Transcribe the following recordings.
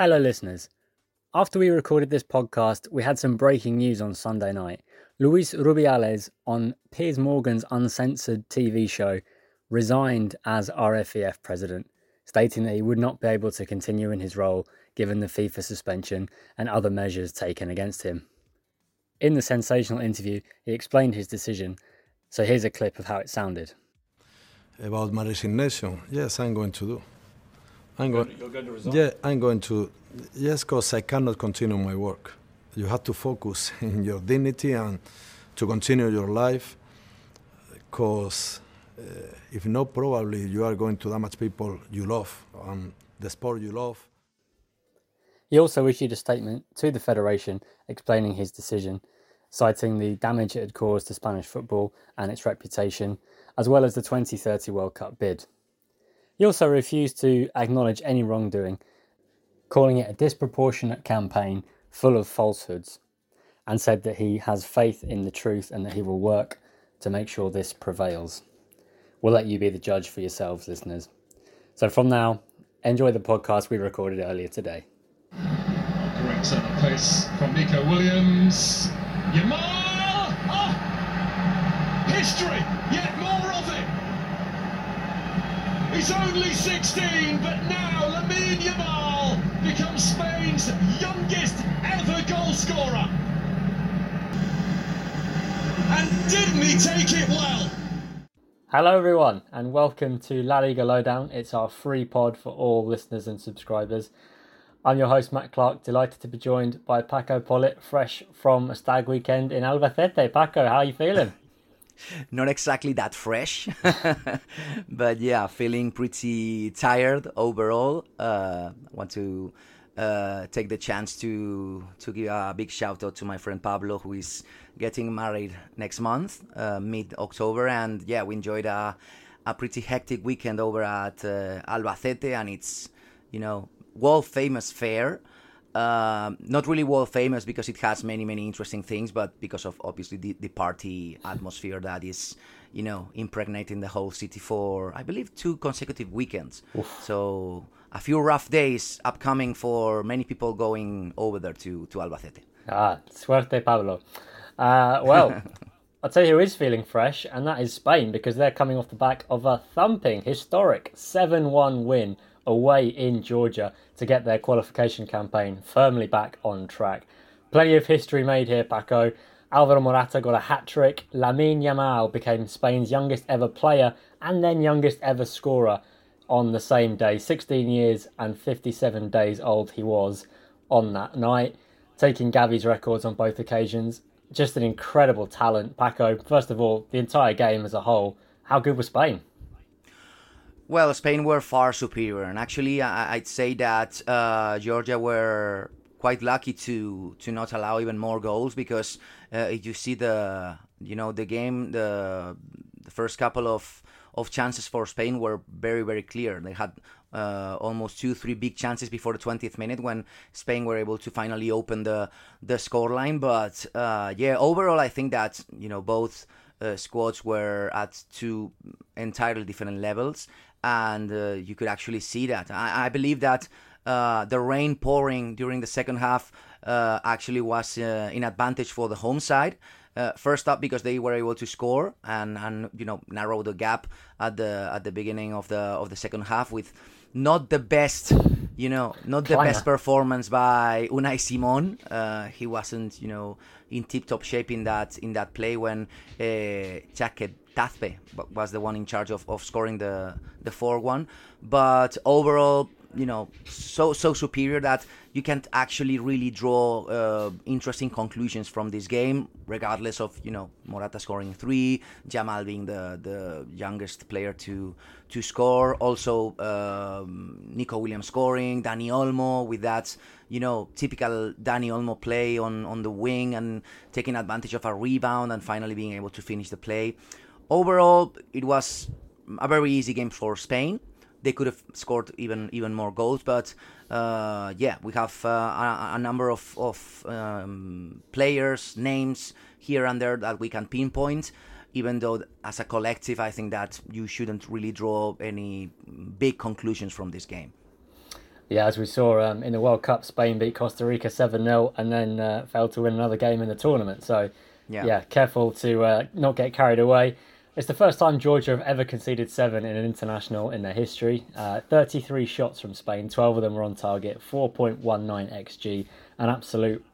Hello, listeners. After we recorded this podcast, we had some breaking news on Sunday night. Luis Rubiales on Piers Morgan's uncensored TV show resigned as RFEF president, stating that he would not be able to continue in his role given the FIFA suspension and other measures taken against him. In the sensational interview, he explained his decision, so here's a clip of how it sounded. About my resignation, yes, I'm going to do. I'm going. You're going to resign? Yeah, I'm going to. Yes, because I cannot continue my work. You have to focus in your dignity and to continue your life. Because uh, if not, probably you are going to damage people you love and the sport you love. He also issued a statement to the Federation explaining his decision, citing the damage it had caused to Spanish football and its reputation, as well as the 2030 World Cup bid. He also refused to acknowledge any wrongdoing, calling it a disproportionate campaign full of falsehoods, and said that he has faith in the truth and that he will work to make sure this prevails. We'll let you be the judge for yourselves, listeners. So from now, enjoy the podcast we recorded earlier today. Great turn of pace from Nico Williams. Yamal! Oh! Ah! History! Yet more! He's only 16, but now Lamine Yamal becomes Spain's youngest ever goal scorer. And didn't he take it well? Hello, everyone, and welcome to La Liga Lowdown. It's our free pod for all listeners and subscribers. I'm your host, Matt Clark, delighted to be joined by Paco Polit, fresh from a stag weekend in Albacete. Paco, how are you feeling? Not exactly that fresh, but yeah, feeling pretty tired overall. Uh, want to uh, take the chance to to give a big shout out to my friend Pablo, who is getting married next month, uh, mid October, and yeah, we enjoyed a a pretty hectic weekend over at uh, Albacete, and it's you know world famous fair. Uh, not really world famous because it has many many interesting things, but because of obviously the, the party atmosphere that is you know impregnating the whole city for I believe two consecutive weekends. So a few rough days upcoming for many people going over there to to Albacete. Ah, suerte, Pablo. Uh, well, I'll tell you who is feeling fresh, and that is Spain, because they're coming off the back of a thumping, historic 7 1 win away in Georgia to get their qualification campaign firmly back on track. Plenty of history made here, Paco. Alvaro Morata got a hat trick. Lamine Yamal became Spain's youngest ever player and then youngest ever scorer on the same day. 16 years and 57 days old he was on that night, taking Gavi's records on both occasions. Just an incredible talent, Paco. First of all, the entire game as a whole. How good was Spain? Well, Spain were far superior, and actually, I- I'd say that uh, Georgia were quite lucky to to not allow even more goals because uh, you see the you know the game the the first couple of of chances for Spain were very very clear. They had uh, almost two three big chances before the 20th minute when Spain were able to finally open the the scoreline. But uh, yeah, overall, I think that you know both uh, squads were at two entirely different levels, and uh, you could actually see that. I, I believe that uh, the rain pouring during the second half uh, actually was uh, in advantage for the home side. Uh, first up because they were able to score and, and you know narrow the gap at the at the beginning of the of the second half with not the best you know not the Kleiner. best performance by Unai Simon. Uh, he wasn't you know in tip top shape in that in that play when uh, Jacket Tazpe was the one in charge of, of scoring the the four one. But overall, you know, so so superior that you can't actually really draw uh, interesting conclusions from this game, regardless of you know Morata scoring three, Yamal being the the youngest player to to score, also um, Nico Williams scoring, Dani Olmo with that you know typical Dani Olmo play on on the wing and taking advantage of a rebound and finally being able to finish the play. Overall, it was a very easy game for Spain they could have scored even even more goals. But uh, yeah, we have uh, a, a, number of of um, players, names here and there that we can pinpoint. Even though, as a collective, I think that you shouldn't really draw any big conclusions from this game. Yeah, as we saw um, in the World Cup, Spain beat Costa Rica 7 0 and then uh, failed to win another game in the tournament. So, yeah, yeah careful to uh, not get carried away. It's the first time Georgia have ever conceded seven in an international in their history. Uh, 33 shots from Spain, 12 of them were on target, 4.19 xG, an absolute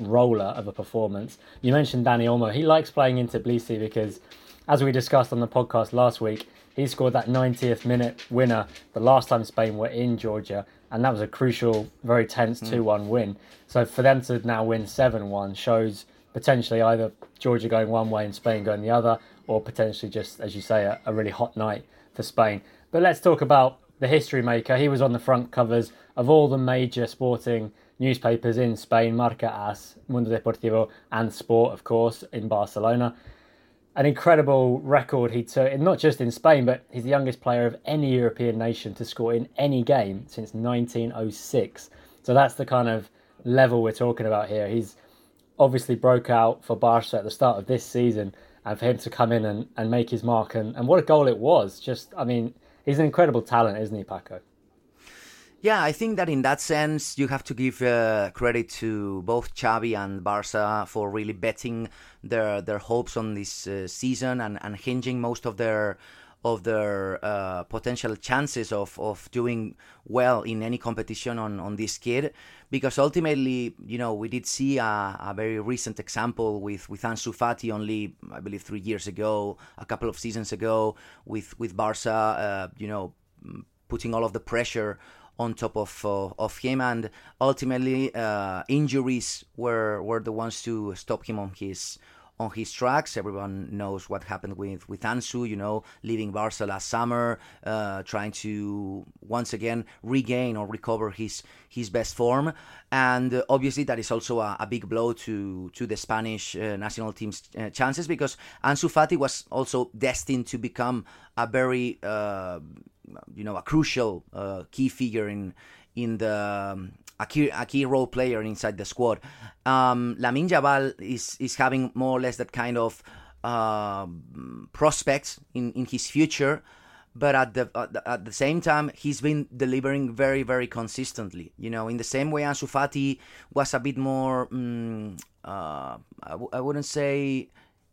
roller of a performance. You mentioned Dani Olmo. He likes playing into Tbilisi because, as we discussed on the podcast last week, he scored that 90th minute winner the last time Spain were in Georgia, and that was a crucial, very tense 2 1 win. So for them to now win 7 1 shows potentially either Georgia going one way and Spain going the other, or potentially just, as you say, a, a, really hot night for Spain. But let's talk about the history maker. He was on the front covers of all the major sporting newspapers in Spain, Marca AS, Mundo Deportivo, and Sport, of course, in Barcelona. An incredible record he took, not just in Spain, but he's the youngest player of any European nation to score in any game since 1906. So that's the kind of level we're talking about here. He's obviously broke out for Barca at the start of this season and for him to come in and, and make his mark and, and what a goal it was. Just, I mean, he's an incredible talent, isn't he, Paco? Yeah, I think that in that sense, you have to give uh, credit to both Xavi and Barca for really betting their their hopes on this uh, season and, and hinging most of their of their uh, potential chances of, of doing well in any competition on, on this kid. Because ultimately you know we did see a, a, very recent example with with Ansu Fati only I believe three years ago a couple of seasons ago with with Barca uh, you know putting all of the pressure on top of uh, of him. And ultimately uh, injuries were were the ones to stop him on his on his tracks. Everyone knows what happened with, with Ansu, you know, leaving Barca last summer, uh, trying to once again regain or recover his his best form. And uh, obviously, that is also a, a, big blow to, to the Spanish uh, national team's uh, chances because Ansu Fati was also destined to become a very, uh, you know, a crucial uh, key figure in in the um, a key, a key role player inside the squad. Um, Lamine Yamal is is having more or less that kind of uh, prospects in, in his future, but at the, at the, at the same time he's been delivering very very consistently. You know, in the same way Ansu Fati was a bit more. Um, uh, I w- I wouldn't say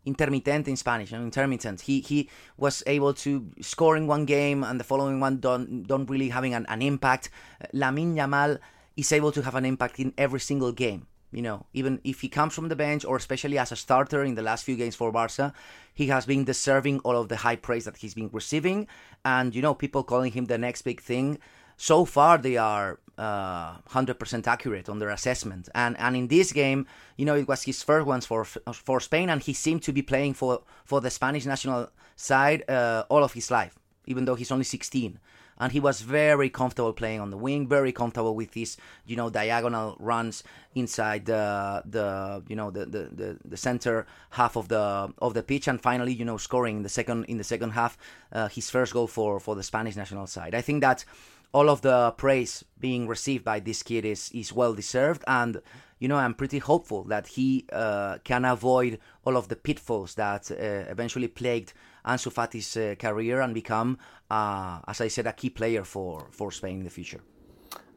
intermittent in Spanish, intermittent. He he was able to score in one game and the following one don't don't really having an, an impact. Lamine Yamal is able to have an impact in every single game. You know, even if he comes from the bench or especially as a starter in the last few games for Barca, he has been deserving all of the high praise that he's been receiving. And, you know, people calling him the next big thing. So far, they are uh, 100% accurate on their assessment. And and in this game, you know, it was his first ones for for Spain, and he seemed to be playing for, for the Spanish national side uh, all of his life, even though he's only 16 and he was very comfortable playing on the wing, very comfortable with his you know diagonal runs inside the the you know the, the, the, the center half of the of the pitch, and finally you know scoring in the second in the second half uh, his first goal for for the Spanish national side. I think that all of the praise being received by this kid is is well deserved and you know i'm pretty hopeful that he uh, can avoid all of the pitfalls that uh, eventually plagued Ansu Fati's uh, career and become, uh, as I said, a key player for, for Spain in the future.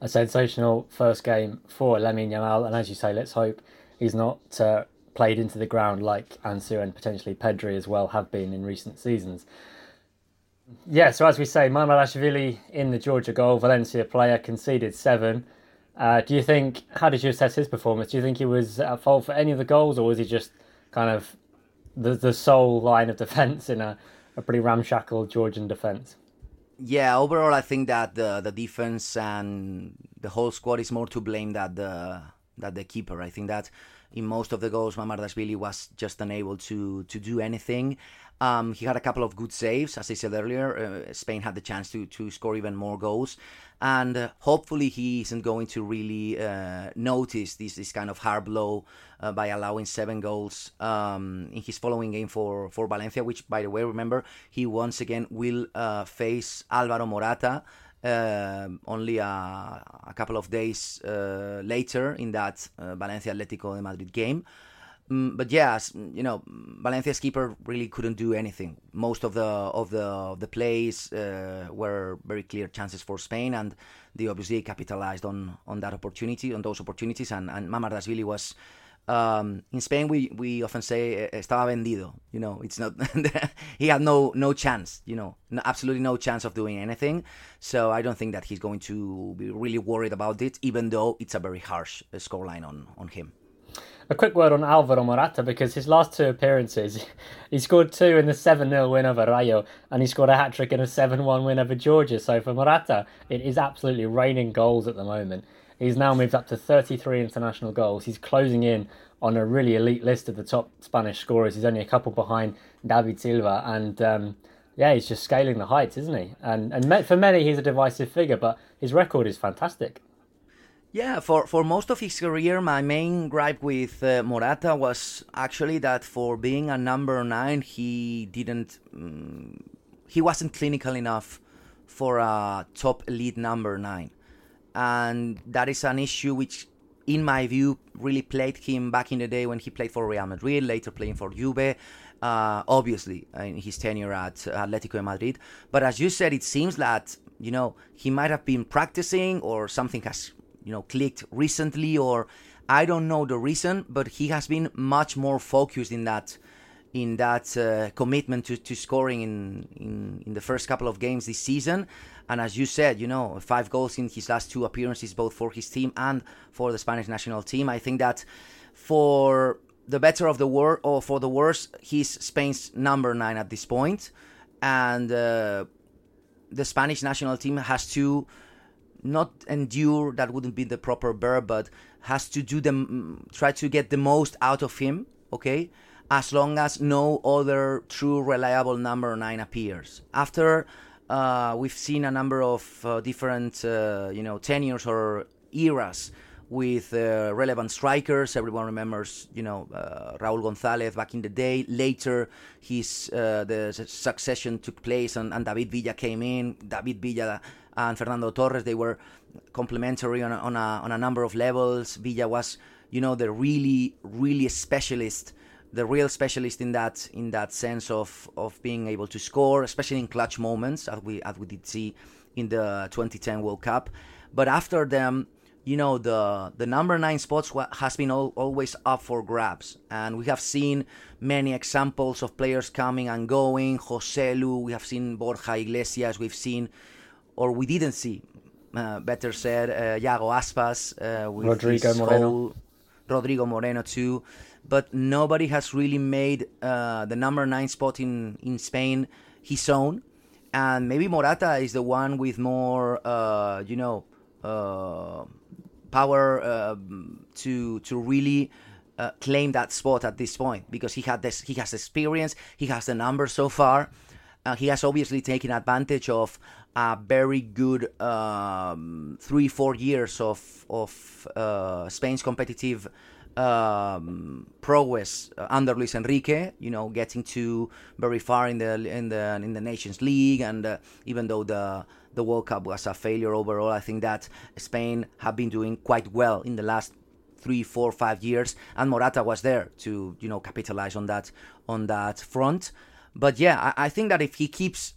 a sensational first game for Lamine Yamal, and as you say, let's hope he's not uh, played into the ground like Ansu and potentially Pedri as well have been in recent seasons. Yeah, so as we say, Mamardashvili in the Georgia goal, Valencia player conceded seven. Uh, do you think, how did you assess his performance? Do you think he was at fault for any of the goals, or was he just kind of the, the sole line of defence in a, a pretty ramshackle Georgian defence? Yeah, overall, I think that the the defense and the whole squad is more to blame than the that the keeper. I think that in most of the goals, Mamardashvili was just unable to to do anything. Um, he had a couple of good saves, as I said earlier. Uh, Spain had the chance to to score even more goals, and uh, hopefully he isn't going to really uh, notice this this kind of hard blow uh, by allowing seven goals um, in his following game for for Valencia. Which, by the way, remember he once again will uh, face Alvaro Morata. Uh, only a, a, couple of days uh, later in that uh, Valencia Atletico de Madrid game. Um, but yes, you know, Valencia's keeper really couldn't do anything. Most of the of the of the plays uh, were very clear chances for Spain, and they obviously capitalized on on that opportunity, on those opportunities. And and Mamardashvili was um, in Spain, we, we often say eh, estaba vendido. You know, it's not he had no no chance. You know, no, absolutely no chance of doing anything. So I don't think that he's going to be really worried about it, even though it's a very harsh uh, scoreline on on him. A quick word on Alvaro Morata because his last two appearances, he scored two in the 7 0 win over Rayo and he scored a hat trick in a 7 1 win over Georgia. So for Morata, it is absolutely raining goals at the moment. He's now moved up to 33 international goals. He's closing in on a really elite list of the top Spanish scorers. He's only a couple behind David Silva, and um, yeah, he's just scaling the heights, isn't he? And and for many, he's a divisive figure, but his record is fantastic. Yeah, for, for most of his career, my main gripe with uh, Morata was actually that for being a number nine, he didn't, um, he wasn't clinical enough for a top elite number nine and that is an issue which in my view really played him back in the day when he played for Real Madrid later playing for Juve uh, obviously in his tenure at Atletico Madrid. But as you said it seems that you know he might have been practicing or something has you know clicked recently or I don't know the reason but he has been much more focused in that in that uh, commitment to, to scoring in, in, in the first couple of games this season and as you said, you know, five goals in his last two appearances, both for his team and for the Spanish national team. I think that for the better of the world or for the worse, he's Spain's number nine at this point, and uh, the Spanish national team has to not endure. That wouldn't be the proper verb, but has to do them try to get the most out of him. Okay, as long as no other true reliable number nine appears after uh, we've seen a number of uh, different, uh, you know, tenures or eras with uh, relevant strikers. Everyone remembers, you know, uh, Raúl González back in the day. Later, his the succession took place, and, and, David Villa came in. David Villa and Fernando Torres they were complementary on a, on a, on a number of levels. Villa was, you know, the really really specialist the real specialist in that in that sense of of being able to score, especially in clutch moments, as we as we did see in the 2010 World Cup. But after them, you know, the the number nine spots has been all, always up for grabs, and we have seen many examples of players coming and going. Joselu, we have seen Borja Iglesias, we've seen, or we didn't see, uh, better said, uh, Iago Aspas, uh, with Rodrigo Moreno. Whole, Rodrigo Moreno too but nobody has really made uh, the number nine spot in, in Spain his own. And maybe Morata is the one with more, uh, you know, uh, power uh, to to really uh, claim that spot at this point because he had this, he has experience, he has the numbers so far. Uh, he has obviously taken advantage of a very good um, three four years of of Spain's competitive um, prowess uh, under Luis Enrique. You know, getting to very far in the in the in the Nations League, and uh, even though the the World Cup was a failure overall, I think that Spain have been doing quite well in the last three, four, five years, and Morata was there to you know capitalize on that on that front. But yeah, I, I think that if he keeps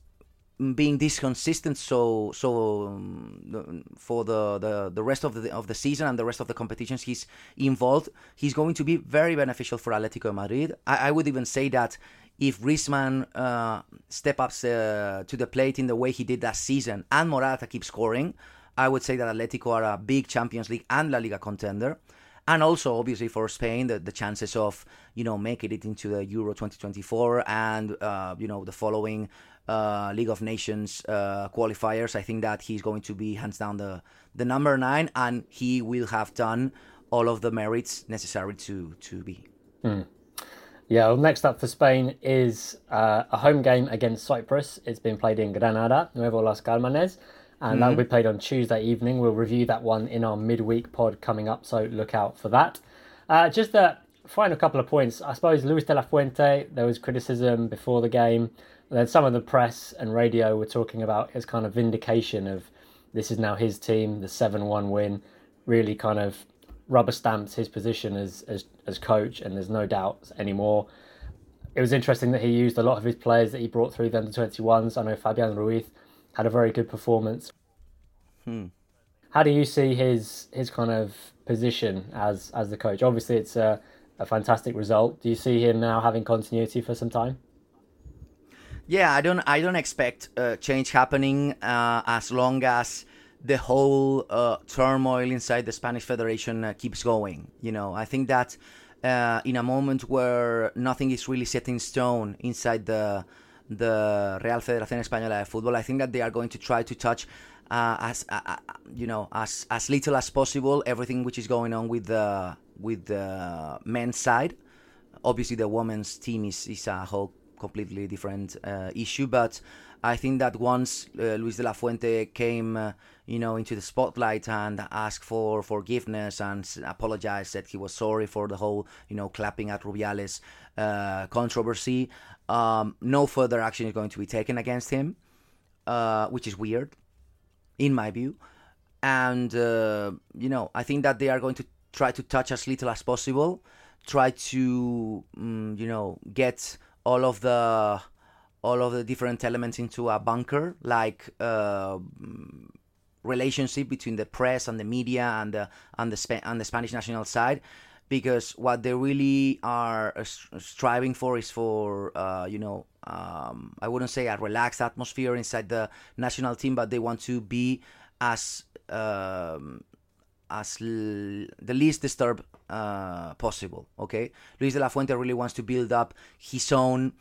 being this consistent so so um, for the, the the rest of the of the season and the rest of the competitions he's involved he's going to be very beneficial for Atletico Madrid. I, I would even say that if Griezmann uh, step ups uh, to the plate in the way he did last season and Morata keeps scoring I would say that Atletico are a big Champions League and La Liga contender. And also obviously for Spain the, the chances of you know making it into the Euro 2024 and uh, you know the following uh, League of Nations uh, qualifiers. I think that he's going to be hands down the the number nine, and he will have done all of the merits necessary to to be. Mm. Yeah, well, next up for Spain is uh, a home game against Cyprus. It's been played in Granada, Nuevo Las Cármenes, and mm-hmm. that will be played on Tuesday evening. We'll review that one in our midweek pod coming up, so look out for that. Uh, just a final couple of points. I suppose Luis de la Fuente, there was criticism before the game and then some of the press and radio were talking about his kind of vindication of this is now his team, the 7 1 win, really kind of rubber stamps his position as, as, as coach, and there's no doubt anymore. It was interesting that he used a lot of his players that he brought through the under 21s. I know Fabian Ruiz had a very good performance. Hmm. How do you see his his kind of position as as the coach? Obviously, it's a, a fantastic result. Do you see him now having continuity for some time? Yeah, I don't I don't expect uh, change happening uh, as long as the whole uh, turmoil inside the Spanish Federation uh, keeps going. You know, I think that uh, in a moment where nothing is really set in stone inside the the Real Federación Española de Fútbol, I think that they are going to try to touch uh, as you know as as little as possible everything which is going on with the with the men's side. Obviously, the women's team is is a whole completely different uh, issue. But I think that once uh, Luis de la Fuente came, uh, you know, into the spotlight and asked for forgiveness and apologized, said he was sorry for the whole, you know, clapping at Rubiales uh, controversy. Um, no further action is going to be taken against him, uh, which is weird, in my view. And uh, you know, I think that they are going to try to touch as little as possible, try to, um, you know, get all of the all of the different elements into a bunker, like uh, relationship between the press and the media and the and the and the Spanish national side, because what they really are striving for is for uh, you know um, I wouldn't say a relaxed atmosphere inside the national team, but they want to be as um, as l- the least disturbed uh, possible. Okay, Luis de la Fuente really wants to build up his own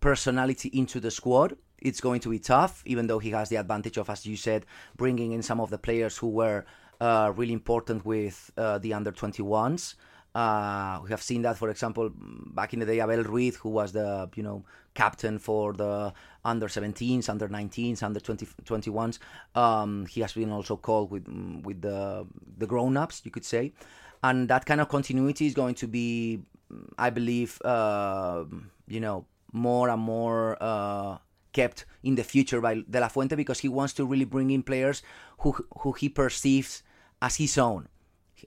personality into the squad. It's going to be tough, even though he has the advantage of, as you said, bringing in some of the players who were uh, really important with uh, the under 21s. Uh, we have seen that, for example, back in the day, Abel Ruiz, who was the you know captain for the under 17s, under 19s, under 20, 21s. Um, he has been also called with with the the grown ups, you could say, and that kind of continuity is going to be, I believe, uh, you know, more and more. Uh, kept in the future by De La Fuente because he wants to really bring in players who who he perceives as his own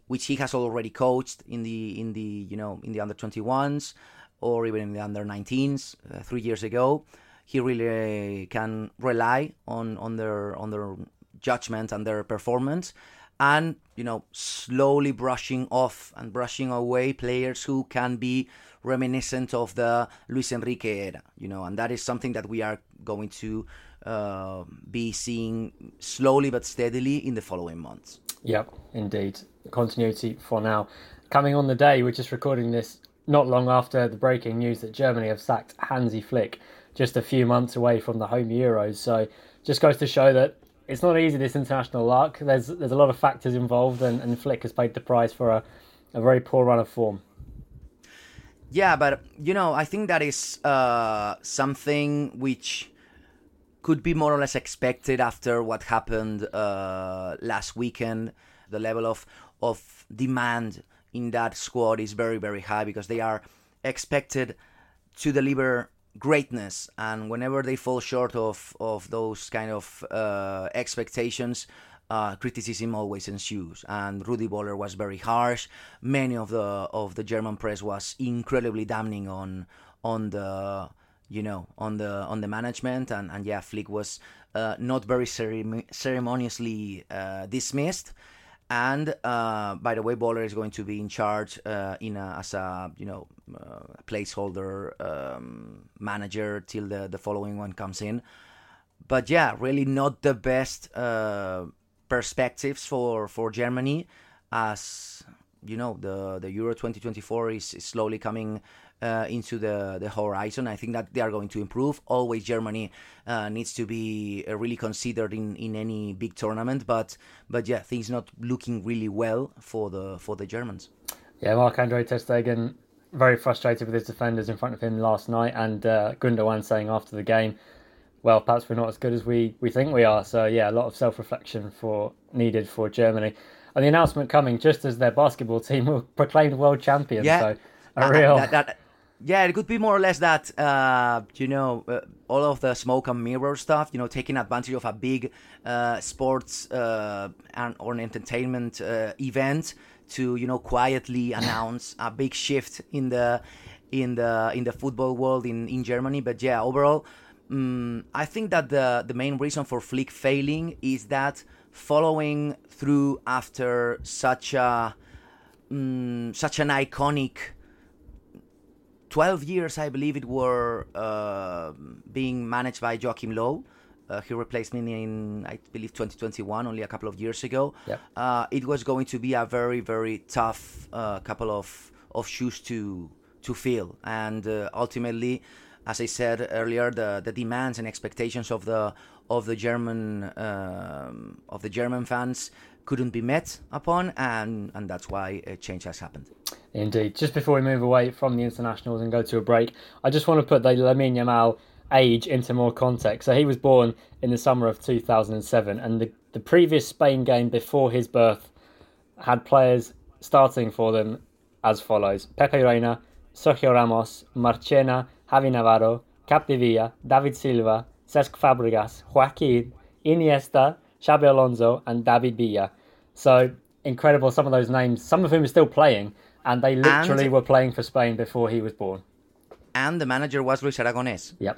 which he has already coached in the in the you know in the under 21s or even in the under 19s uh, three years ago. He really can rely on on their on their judgment and their performance, and you know slowly brushing off and brushing away players who can be reminiscent of the Luis Enrique era. You know, and that is something that we are going to uh, be seeing slowly but steadily in the following months. Yep, indeed. Continuity for now. Coming on the day, we're just recording this not long after the breaking news that Germany have sacked Hansi Flick, just a few months away from the home Euros. So, just goes to show that it's not easy this international luck. There's there's a lot of factors involved, and, and Flick has paid the price for a, a very poor run of form. Yeah, but you know, I think that is uh, something which could be more or less expected after what happened uh, last weekend. The level of of demand in that squad is very very high because they are expected to deliver greatness, and whenever they fall short of of those kind of uh, expectations. Uh, criticism always ensues, and Rudi Voller was very harsh. Many of the of the German press was incredibly damning on on the you know, on the on the management, and and yeah, Flick was uh, not very ceremon- ceremoniously uh, dismissed. And uh, by the way, Voller is going to be in charge uh, in a, as a you know uh, placeholder um, manager till the the following one comes in. But yeah, really not the best uh, perspectives for for Germany, as you know the the Euro 2024 is, is slowly coming uh, into the, the horizon. I think that they are going to improve. Always Germany uh, needs to be uh, really considered in, in any big tournament, but but yeah, things not looking really well for the for the Germans. Yeah, Marc Andre Ter Stegen very frustrated with his defenders in front of him last night, and uh, Gundogan saying after the game, "Well, perhaps we're not as good as we, we think we are." So yeah, a lot of self reflection for needed for Germany, and the announcement coming just as their basketball team were proclaimed world champions. Yeah. So a real that, that, yeah, it could be more or less that, uh, you know, uh, all of the smoke and mirror stuff, you know, taking advantage of a big uh, sports uh, and or an entertainment uh, event to, you know, quietly announce a big shift in the in the in the football world in, in Germany. But yeah, overall, um, I think that the the main reason for Flick failing is that following through after such a um, such an iconic 12 years, I believe it were uh, being managed by Joachim Low. Uh, he replaced me in, I believe, 2021, only a couple of years ago. Yep. Uh, it was going to be a very, very tough uh, couple of, of shoes to to fill, and uh, ultimately, as I said earlier, the, the demands and expectations of the of the German um, of the German fans couldn't be met upon, and and that's why a change has happened. Indeed. Just before we move away from the internationals and go to a break, I just want to put the Lamine Yamal age into more context. So he was born in the summer of 2007, and the, the previous Spain game before his birth had players starting for them as follows Pepe Reina, Sergio Ramos, Marchena, Javi Navarro, Capdevila, David Silva, Cesc Fabregas, Joaquin, Iniesta, Xabi Alonso, and David Villa. So incredible, some of those names, some of whom are still playing, and they literally And- were playing for Spain before he was born. And the manager was Luis Aragonés. Yep.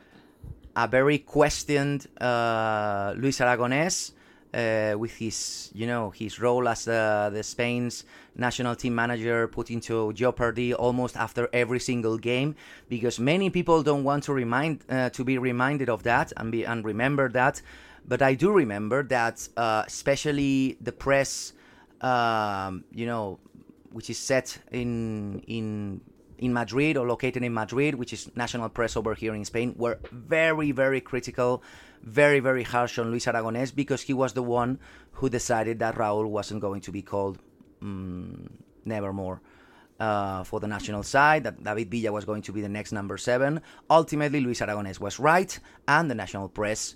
a very questioned uh, Luis Aragonés uh, with his, you know, his role as the, the Spain's national team manager put into jeopardy almost after every single game because many people don't want to remind uh, to be reminded of that and be and remember that. But I do remember that, uh, especially the press, um, you know, which is set in in in Madrid or located in Madrid, which is national press over here in Spain, were very, very critical, very, very harsh on Luis Aragonés because he was the one who decided that Raúl wasn't going to be called um, nevermore. Uh, for the national side, that David Villa was going to be the next number seven. Ultimately, Luis Aragonés was right, and the national press,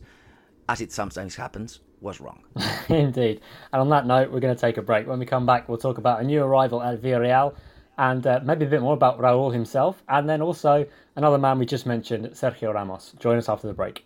as it sometimes happens, was wrong. Indeed. And on that note, we're going to take a break. When we come back, we'll talk about a new arrival at Villarreal and uh, maybe a bit more about Raúl himself, and then also another man we just mentioned, Sergio Ramos. Join us after the break.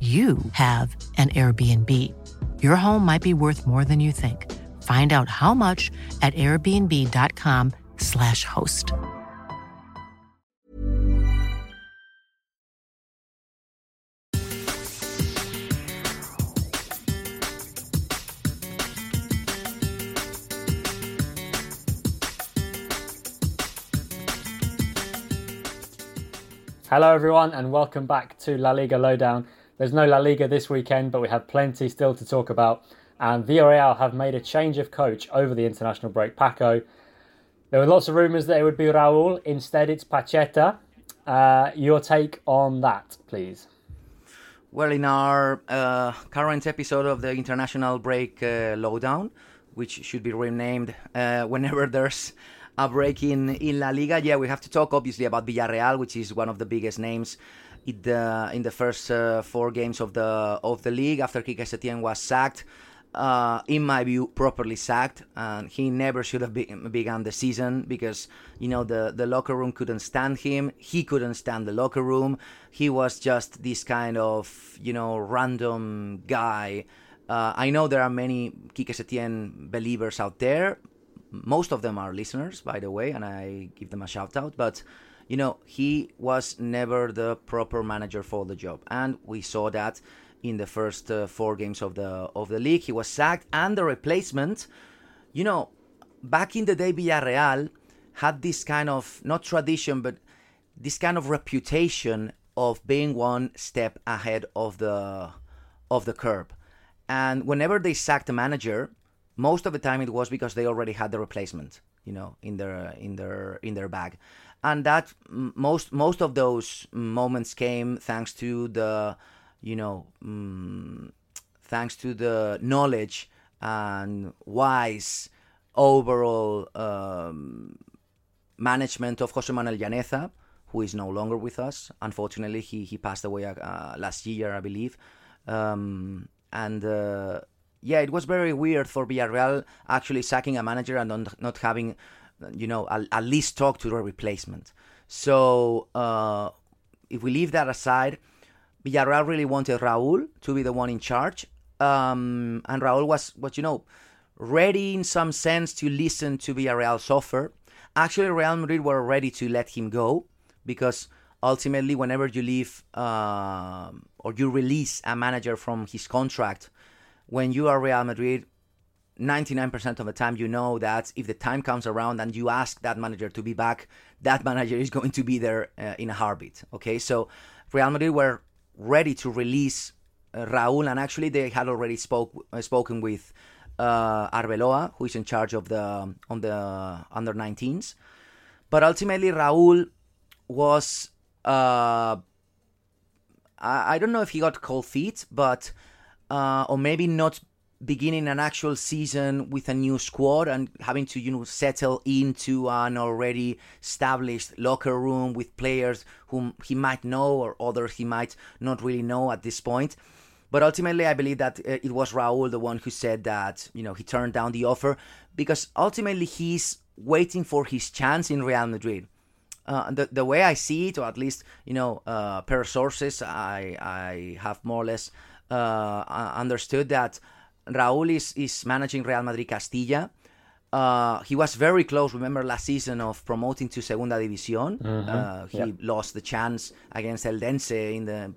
you have an Airbnb. Your home might be worth more than you think. Find out how much at airbnb.com/slash host. Hello, everyone, and welcome back to La Liga Lowdown. There's no La Liga this weekend, but we have plenty still to talk about. And Villarreal have made a change of coach over the international break. Paco, there were lots of rumours that it would be Raul. Instead, it's Pacheta. Uh, your take on that, please. Well, in our uh, current episode of the international break uh, lowdown, which should be renamed uh, whenever there's a break in, in La Liga, yeah, we have to talk obviously about Villarreal, which is one of the biggest names in the in the first uh, four games of the of the league after Quique Setien was sacked. Uh, in my view, properly sacked, and he never should have be- begun the season because you know the the locker room couldn't stand him. He couldn't stand the locker room. He was just this kind of you know random guy. Uh, I know there are many Quique Setien believers out there. Most of them are listeners, by the way, and I give them a shout out. But you know, he was never the proper manager for the job, and we saw that in the first uh, four games of the of the league. He was sacked, and the replacement, you know, back in the day, Villarreal had this kind of not tradition, but this kind of reputation of being one step ahead of the of the curb. And whenever they sacked a manager, most of the time it was because they already had the replacement, you know, in their in their in their bag and that most most of those moments came thanks to the you know um, thanks to the knowledge and wise overall um, management of Jose Manuel Llaneza, who is no longer with us. Unfortunately, he he passed away uh, last year, I believe. Um, and uh, yeah, it was very weird for Villarreal actually sacking a manager and not, not having you know, at, least talk to the replacement. So uh, if we leave that aside, Villarreal really wanted Raúl to be the one in charge, um, and Raúl was, what you know, ready in some sense to listen to Villarreal's offer. Actually, Real Madrid were ready to let him go because ultimately, whenever you leave uh, or you release a manager from his contract, when you are Real Madrid, 99% of the time you know that if the time comes around and you ask that manager to be back that manager is going to be there uh, in a heartbeat okay? So real madrid were ready to release uh, raul and actually they had already spoke uh, spoken with uh, arbeloa who is in charge of the on the under 19s but ultimately raul was uh, I, I don't know if he got cold feet but uh, or maybe not beginning an actual season with a new squad and having to you know settle into an already established locker room with players whom he might know or others he might not really know at this point. But ultimately i believe that uh, it was raul the one who said that you know he turned down the offer because ultimately he's waiting for his chance in real madrid. Uh, the, the way I see it, or at least you know, uh, per sources, I I have more or less uh, understood that Raúl is, is managing Real Madrid Castilla. Uh, he was very close, remember last season, of promoting to Segunda División. Mm-hmm. Uh, he yep. lost the chance against Eldense in the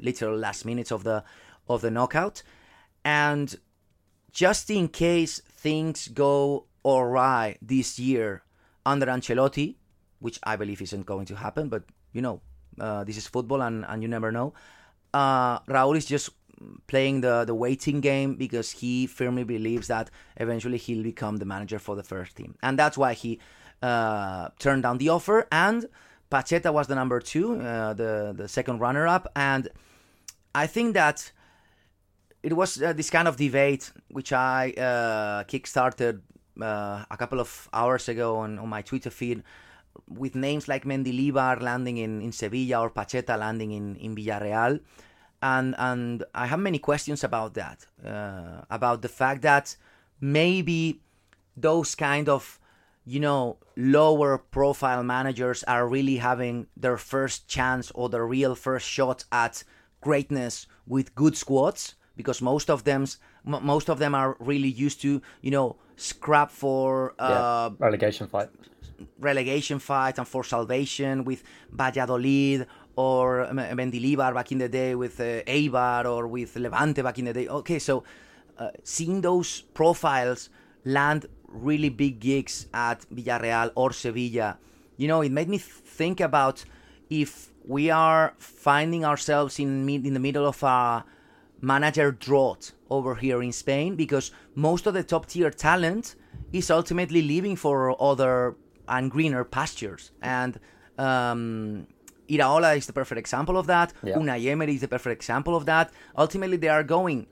literal last minutes of the of the knockout. And just in case things go awry this year under Ancelotti, which I believe isn't going to happen, but you know, uh, this is football and, and you never know. Uh, Raúl is just playing the the waiting game because he firmly believes that eventually he'll become the manager for the first team, and that's why he uh, turned down the offer. And Pacheta was the number two, uh, the the second runner up, and I think that it was uh, this kind of debate which I uh, kickstarted uh, a couple of hours ago on, on my Twitter feed with names like Mendilibar landing in, in Sevilla or Pacheta landing in, in Villarreal. And, and I have many questions about that, uh, about the fact that maybe those kind of you know lower profile managers are really having their first chance or their real first shot at greatness with good squads because most of them most of them are really used to you know scrap for uh, yeah. relegation fight relegation fight and for salvation with Valladolid or Mendilibar back in the day with uh, Eibar or with Levante back in the day. Okay so uh, seeing those profiles land really big gigs at Villarreal or Sevilla, you know, it made me think about if we are finding ourselves in in the middle of a manager drought over here in Spain because most of the top tier talent is ultimately leaving for other and greener pastures. And um, Iraola is the perfect example of that. Yeah. Unai Emery is the perfect example of that. Ultimately, they are going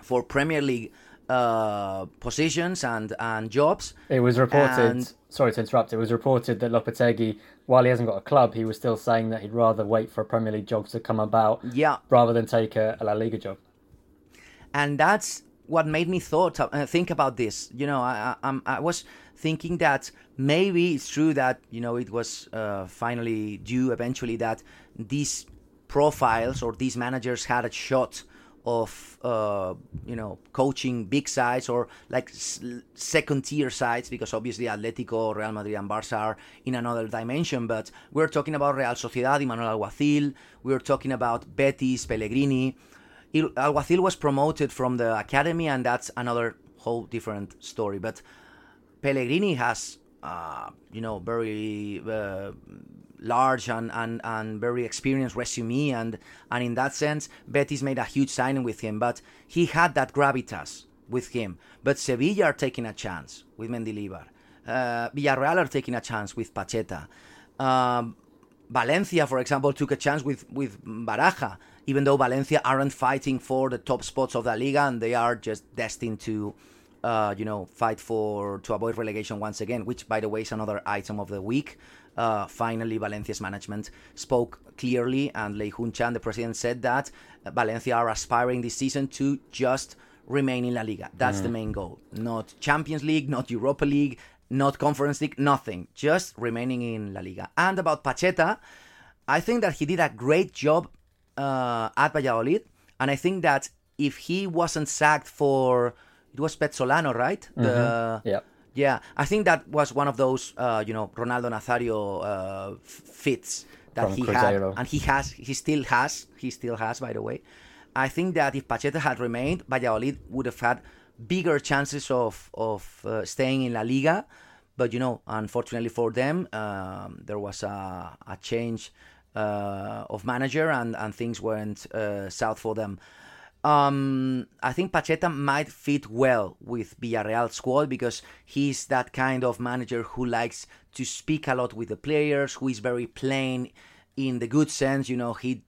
for Premier League uh, positions and, and jobs. It was reported. And, sorry to interrupt. It was reported that Lopetegui, while he hasn't got a club, he was still saying that he'd rather wait for a Premier League job to come about, yeah, rather than take a, a La Liga job. And that's what made me thought uh, think about this. You know, I, I, I was thinking that maybe it's true that you know it was uh, finally due eventually that these profiles or these managers had a shot of uh, you know coaching big sides or like second tier sides because obviously Atletico, Real Madrid, and Barca are in another dimension. But we're talking about Real Sociedad, Imanol Alguacil. We're talking about Betis, Pellegrini. Alguacil was promoted from the academy, and that's another whole different story. But Pellegrini has, uh, you know, very uh, large and, and, and very experienced resume and and in that sense Betis made a huge signing with him but he had that gravitas with him. But Sevilla are taking a chance with Mendilibar. Uh, Villarreal are taking a chance with Pacheta. Um, Valencia for example took a chance with with Baraja even though Valencia aren't fighting for the top spots of the Liga and they are just destined to uh, you know, fight for to avoid relegation once again, which, by the way, is another item of the week. Uh, finally, Valencia's management spoke clearly, and Layhoon Chan, the president, said that Valencia are aspiring this season to just remain in La Liga. That's mm. the main goal. Not Champions League, not Europa League, not Conference League, nothing. Just remaining in La Liga. And about Pacheta, I think that he did a great job uh, at Valladolid, and I think that if he wasn't sacked for it was Pezzolano, right? Mm-hmm. The yeah. Yeah, I think that was one of those, uh, you know, Ronaldo Nazario uh, fits that From he Cruzeiro. had, and he has, he still has, he still has, by the way. I think that if Pacheta had remained, Valladolid would have had bigger chances of of uh, staying in La Liga, but you know, unfortunately for them, um, there was a, a change uh, of manager, and and things went uh, south for them. Um, I think Pacheta might fit well with Villarreal squad because he's that kind of manager who likes to speak a lot with the players, who is very plain in the good sense. You know, he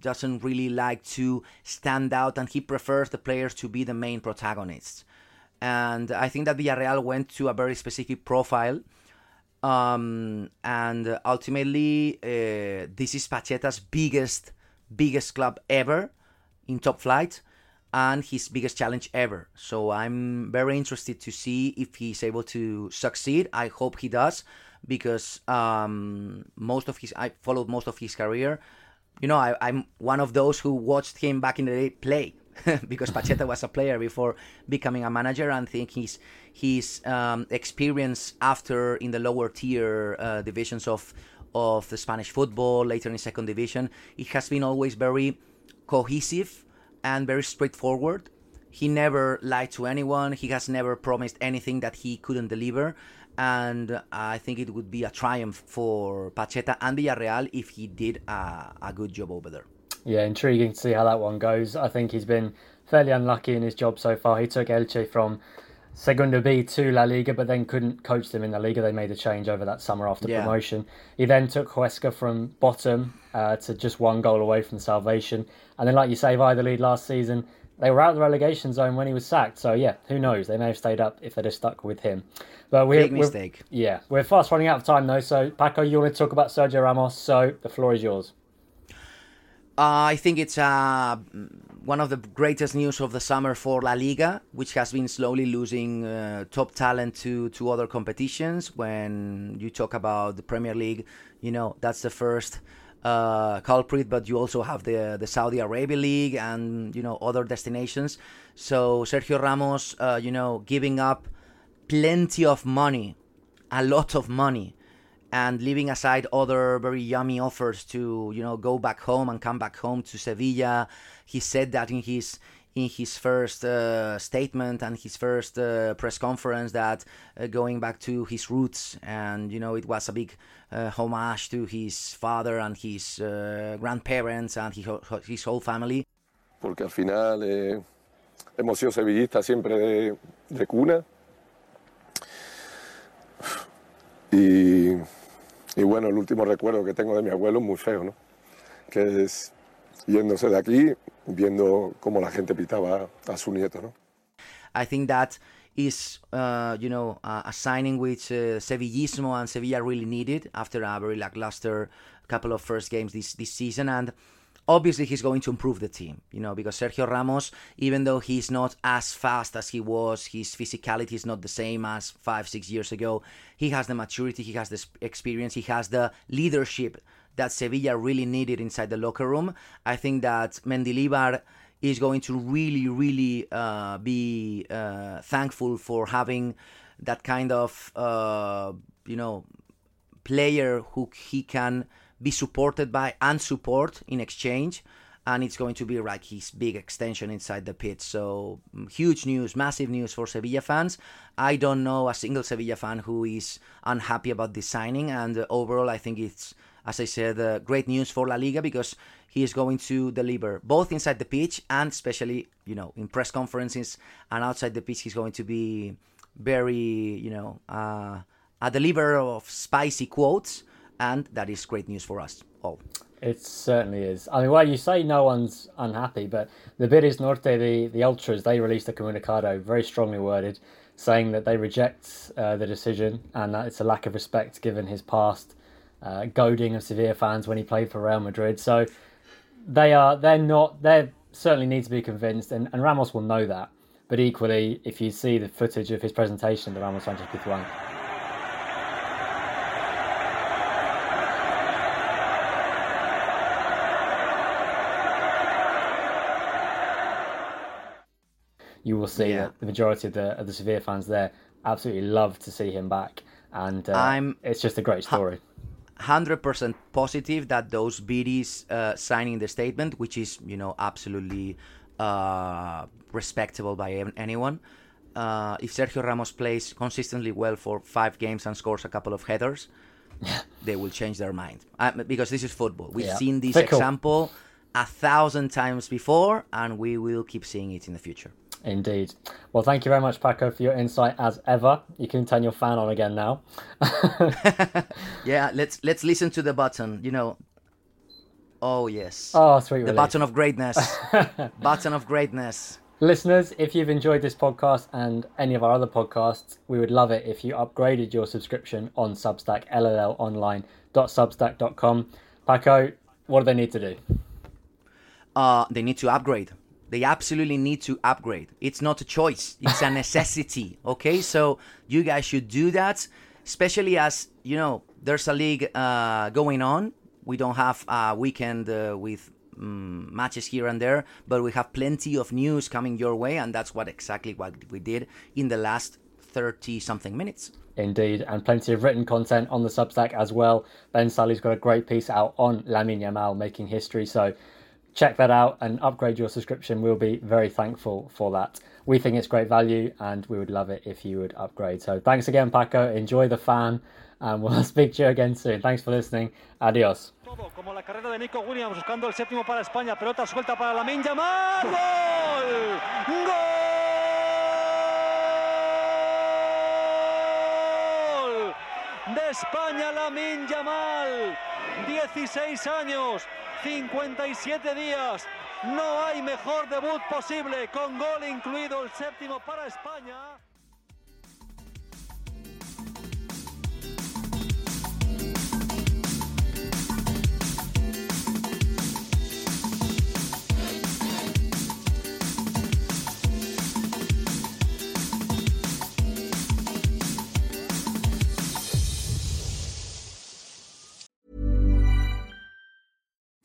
doesn't really like to stand out and he prefers the players to be the main protagonists. And I think that Villarreal went to a very specific profile. Um, and ultimately, uh, this is Pacheta's biggest, biggest club ever in top flight and his biggest challenge ever. So I'm very interested to see if he's able to succeed. I hope he does because um, most of his I followed most of his career. You know, I, I'm one of those who watched him back in the day play because Pacheta was a player before becoming a manager, and think his his um, experience after in the lower tier uh, divisions of of the Spanish football, later in second division, it has been always very cohesive and very straightforward. He never lied to anyone. He has never promised anything that he couldn't deliver. And I think it would be a triumph for Pacheta and Villarreal if he did a, a good job over there. Yeah, intriguing to see how that one goes. I think he's been fairly unlucky in his job so far. He took Elche from Segunda B to La Liga, but then couldn't coach them in La Liga. They made a change over that summer after yeah. promotion. He then took Huesca from bottom uh, to just one goal away from salvation. And then, like you say, lead last season they were out of the relegation zone when he was sacked. So yeah, who knows? They may have stayed up if they'd have stuck with him. But we're, Big mistake. We're, yeah, we're fast running out of time though. So Paco, you want to talk about Sergio Ramos? So the floor is yours. Uh, I think it's uh, one of the greatest news of the summer for La Liga, which has been slowly losing uh, top talent to, to other competitions. When you talk about the Premier League, you know, that's the first uh, culprit, but you also have the the Saudi Arabia League and you know other destinations. So Sergio Ramos, uh, you know, giving up plenty of money, a lot of money, and leaving aside other very yummy offers to you know go back home and come back home to Sevilla. He said that in his in his first uh, statement and his first uh, press conference that uh, going back to his roots and you know it was a big uh, homage to his father and his uh, grandparents and his, his whole family. Porque al final eh, hemos sido sevillistas siempre de, de cuna. Y, y bueno, el último recuerdo que tengo de mi abuelo es muy feo, ¿no? Que es yéndose de aquí, viendo cómo la gente pitaba a su nieto, ¿no? I think that is, uh, you know, uh, a signing which uh, Sevillismo and Sevilla really needed after a very lackluster couple of first games this, this season. And obviously he's going to improve the team, you know, because Sergio Ramos, even though he's not as fast as he was, his physicality is not the same as five, six years ago. He has the maturity, he has the experience, he has the leadership that Sevilla really needed inside the locker room. I think that Mendilibar is going to really, really uh, be uh, thankful for having that kind of, uh, you know, player who he can be supported by and support in exchange. And it's going to be like his big extension inside the pitch. So, mm, huge news, massive news for Sevilla fans. I don't know a single Sevilla fan who is unhappy about this signing. And uh, overall, I think it's, as I said, uh, great news for La Liga because he is going to deliver both inside the pitch and especially you know in press conferences and outside the pitch he's going to be very you know uh, a deliverer of spicy quotes and that is great news for us all it certainly is. I mean, well, you say no one's unhappy, but the Biris Norte, the, the Ultras, they released a comunicado, very strongly worded, saying that they reject uh, the decision and that it's a lack of respect given his past uh, goading of Sevilla fans when he played for Real Madrid. So they are they're not they certainly need to be convinced, and, and Ramos will know that. But equally, if you see the footage of his presentation, the Ramon Sanchez Pizjuan, you will see Yeah. that the majority of the of the Sevilla fans there absolutely love to see him back, and uh, I'm- it's just a great story. 100% positive that those biddies uh, signing the statement, which is, you know, absolutely uh, respectable by anyone. Uh, if Sergio Ramos plays consistently well for five games and scores a couple of headers, they will change their mind. Because this is football. We've Yeah. seen this Fickle. example a thousand times before, and we will keep seeing it in the future. Indeed. Well, thank you very much, Paco, for your insight as ever. You can turn your fan on again now. Yeah, let's let's listen to the button. You know. Oh yes. Oh, sweet the relief. button of greatness. button of greatness. Listeners, if you've enjoyed this podcast and any of our other podcasts, we would love it if you upgraded your subscription on Substack, lllonline.substack.com. Paco, what do they need to do? uh, they need to upgrade. They absolutely need to upgrade. It's not a choice, it's a necessity. Okay, so you guys should do that, especially as you know there's a league uh, going on. We don't have a weekend uh, with um, matches here and there, but we have plenty of news coming your way, and that's what exactly what we did in the last thirty something minutes. Indeed, and plenty of written content on the Substack as well. Ben Sully's got a great piece out on Lamine Yamal making history, so check that out and upgrade your subscription. We'll be very thankful for that. We think it's great value, and we would love it if you would upgrade. So thanks again, Paco. Enjoy the fan, and we'll speak to you again soon. Thanks for listening. Adios. Como la carrera de Nico Williams buscando el séptimo para España. Pelota suelta para la Yamal. ¡Gol! ¡Gol! De España Lamine Yamal. 16 años, 57 días, No hay mejor debut posible, con gol incluido el séptimo para España.